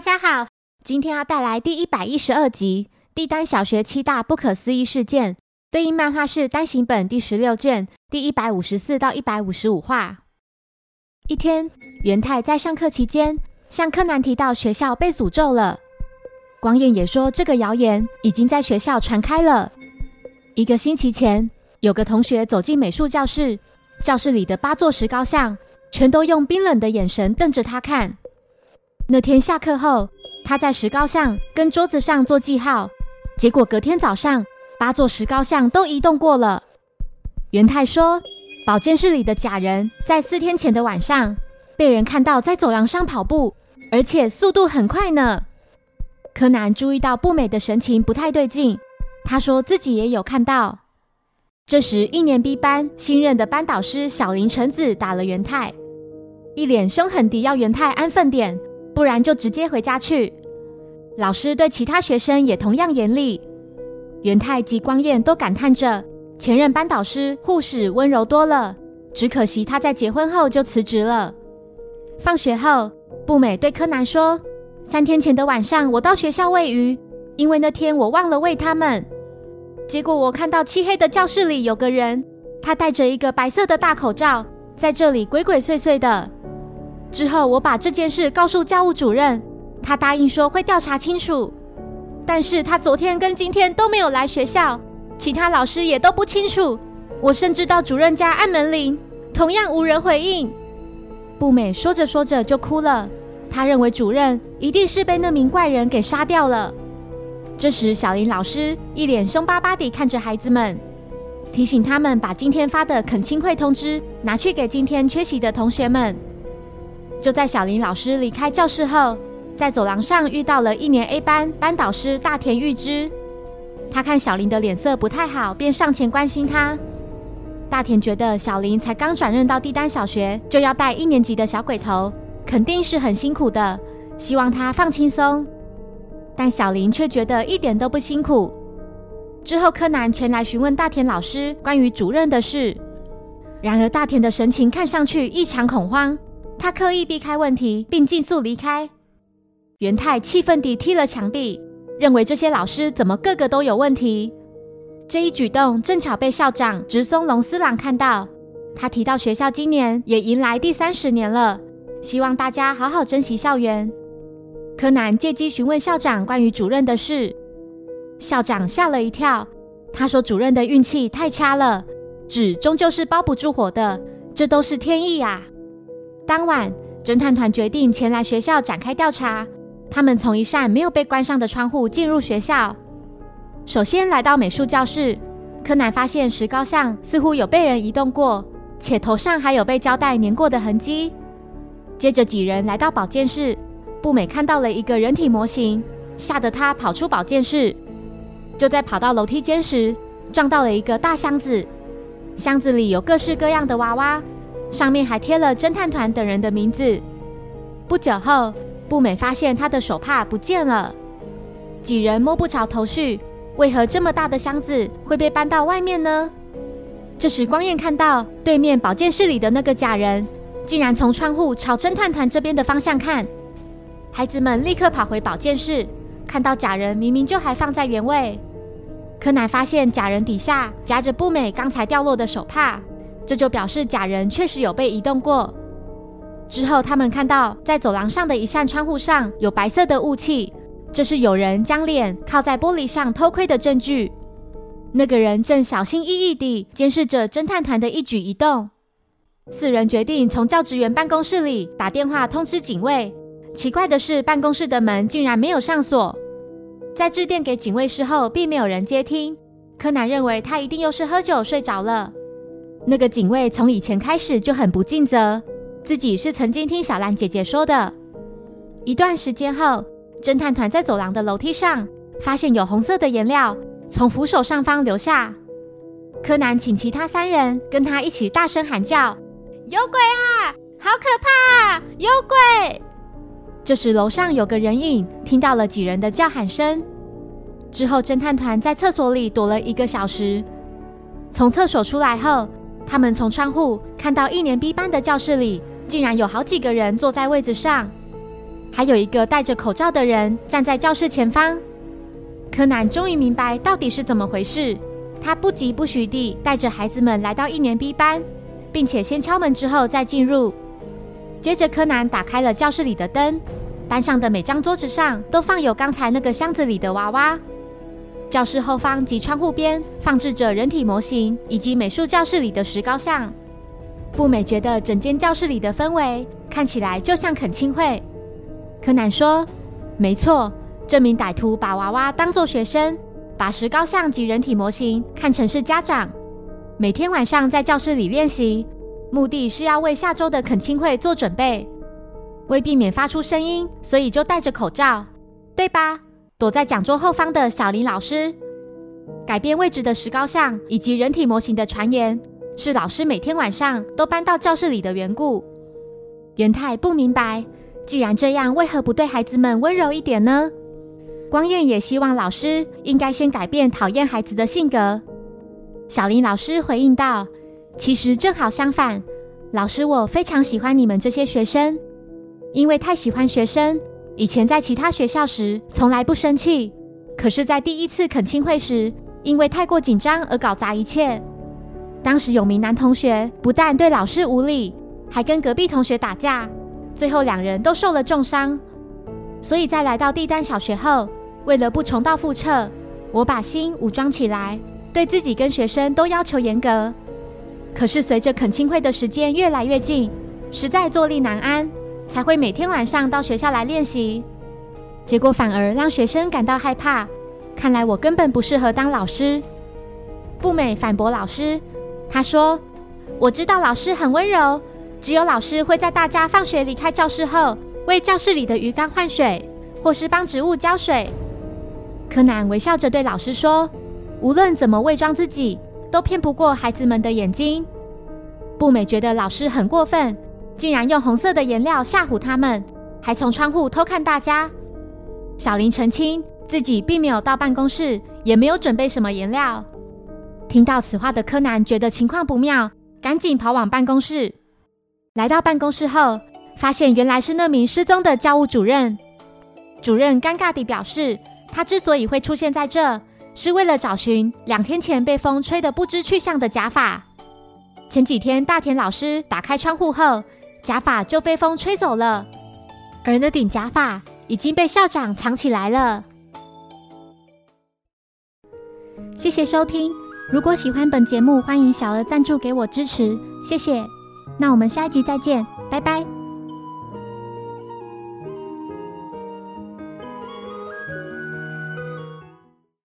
大家好，今天要带来第一百一十二集《帝丹小学七大不可思议事件》，对应漫画是单行本第十六卷第一百五十四到一百五十五话。一天，元太在上课期间向柯南提到学校被诅咒了，光彦也说这个谣言已经在学校传开了。一个星期前，有个同学走进美术教室，教室里的八座石膏像全都用冰冷的眼神瞪着他看。那天下课后，他在石膏像跟桌子上做记号，结果隔天早上，八座石膏像都移动过了。元太说，保健室里的假人在四天前的晚上被人看到在走廊上跑步，而且速度很快呢。柯南注意到不美的神情不太对劲，他说自己也有看到。这时，一年 B 班新任的班导师小林橙子打了元太，一脸凶狠地要元太安分点。不然就直接回家去。老师对其他学生也同样严厉。元太及光彦都感叹着前任班导师护士温柔多了，只可惜他在结婚后就辞职了。放学后，步美对柯南说：“三天前的晚上，我到学校喂鱼，因为那天我忘了喂他们。结果我看到漆黑的教室里有个人，他戴着一个白色的大口罩，在这里鬼鬼祟祟的。”之后，我把这件事告诉教务主任，他答应说会调查清楚。但是他昨天跟今天都没有来学校，其他老师也都不清楚。我甚至到主任家按门铃，同样无人回应。步美说着说着就哭了，他认为主任一定是被那名怪人给杀掉了。这时，小林老师一脸凶巴巴地看着孩子们，提醒他们把今天发的恳亲会通知拿去给今天缺席的同学们。就在小林老师离开教室后，在走廊上遇到了一年 A 班班导师大田玉之。他看小林的脸色不太好，便上前关心他。大田觉得小林才刚转任到地丹小学，就要带一年级的小鬼头，肯定是很辛苦的，希望他放轻松。但小林却觉得一点都不辛苦。之后，柯南前来询问大田老师关于主任的事，然而大田的神情看上去异常恐慌。他刻意避开问题，并尽速离开。元太气愤地踢了墙壁，认为这些老师怎么个个都有问题。这一举动正巧被校长直松龙司郎看到。他提到学校今年也迎来第三十年了，希望大家好好珍惜校园。柯南借机询问校长关于主任的事，校长吓了一跳。他说：“主任的运气太差了，纸终究是包不住火的，这都是天意啊。”当晚，侦探团决定前来学校展开调查。他们从一扇没有被关上的窗户进入学校。首先来到美术教室，柯南发现石膏像似乎有被人移动过，且头上还有被胶带粘过的痕迹。接着几人来到保健室，步美看到了一个人体模型，吓得他跑出保健室。就在跑到楼梯间时，撞到了一个大箱子，箱子里有各式各样的娃娃。上面还贴了侦探团等人的名字。不久后，步美发现她的手帕不见了，几人摸不着头绪。为何这么大的箱子会被搬到外面呢？这时，光彦看到对面保健室里的那个假人，竟然从窗户朝侦探团这边的方向看。孩子们立刻跑回保健室，看到假人明明就还放在原位。柯南发现假人底下夹着步美刚才掉落的手帕。这就表示假人确实有被移动过。之后，他们看到在走廊上的一扇窗户上有白色的雾气，这是有人将脸靠在玻璃上偷窥的证据。那个人正小心翼翼地监视着侦探团的一举一动。四人决定从教职员办公室里打电话通知警卫。奇怪的是，办公室的门竟然没有上锁。在致电给警卫室后，并没有人接听。柯南认为他一定又是喝酒睡着了。那个警卫从以前开始就很不尽责，自己是曾经听小兰姐姐说的。一段时间后，侦探团在走廊的楼梯上发现有红色的颜料从扶手上方流下。柯南请其他三人跟他一起大声喊叫：“有鬼啊！好可怕！有鬼！”这时楼上有个人影听到了几人的叫喊声，之后侦探团在厕所里躲了一个小时，从厕所出来后。他们从窗户看到一年 B 班的教室里，竟然有好几个人坐在位子上。还有一个戴着口罩的人站在教室前方。柯南终于明白到底是怎么回事，他不疾不徐地带着孩子们来到一年 B 班，并且先敲门之后再进入。接着，柯南打开了教室里的灯，班上的每张桌子上都放有刚才那个箱子里的娃娃。教室后方及窗户边放置着人体模型以及美术教室里的石膏像。步美觉得整间教室里的氛围看起来就像恳亲会。柯南说：“没错，这名歹徒把娃娃当作学生，把石膏像及人体模型看成是家长，每天晚上在教室里练习，目的是要为下周的恳亲会做准备。为避免发出声音，所以就戴着口罩，对吧？”躲在讲桌后方的小林老师，改变位置的石膏像以及人体模型的传言，是老师每天晚上都搬到教室里的缘故。元太不明白，既然这样，为何不对孩子们温柔一点呢？光彦也希望老师应该先改变讨厌孩子的性格。小林老师回应道：“其实正好相反，老师我非常喜欢你们这些学生，因为太喜欢学生。”以前在其他学校时从来不生气，可是，在第一次恳亲会时，因为太过紧张而搞砸一切。当时有名男同学不但对老师无礼，还跟隔壁同学打架，最后两人都受了重伤。所以在来到地丹小学后，为了不重蹈覆辙，我把心武装起来，对自己跟学生都要求严格。可是随着恳亲会的时间越来越近，实在坐立难安。才会每天晚上到学校来练习，结果反而让学生感到害怕。看来我根本不适合当老师。步美反驳老师，他说：“我知道老师很温柔，只有老师会在大家放学离开教室后，为教室里的鱼缸换水，或是帮植物浇水。”柯南微笑着对老师说：“无论怎么伪装自己，都骗不过孩子们的眼睛。”步美觉得老师很过分。竟然用红色的颜料吓唬他们，还从窗户偷看大家。小林澄清自己并没有到办公室，也没有准备什么颜料。听到此话的柯南觉得情况不妙，赶紧跑往办公室。来到办公室后，发现原来是那名失踪的教务主任。主任尴尬地表示，他之所以会出现在这，是为了找寻两天前被风吹得不知去向的假发。前几天大田老师打开窗户后。假发就被风吹走了，而那顶假发已经被校长藏起来了。谢谢收听，如果喜欢本节目，欢迎小额赞助给我支持，谢谢。那我们下一集再见，拜拜。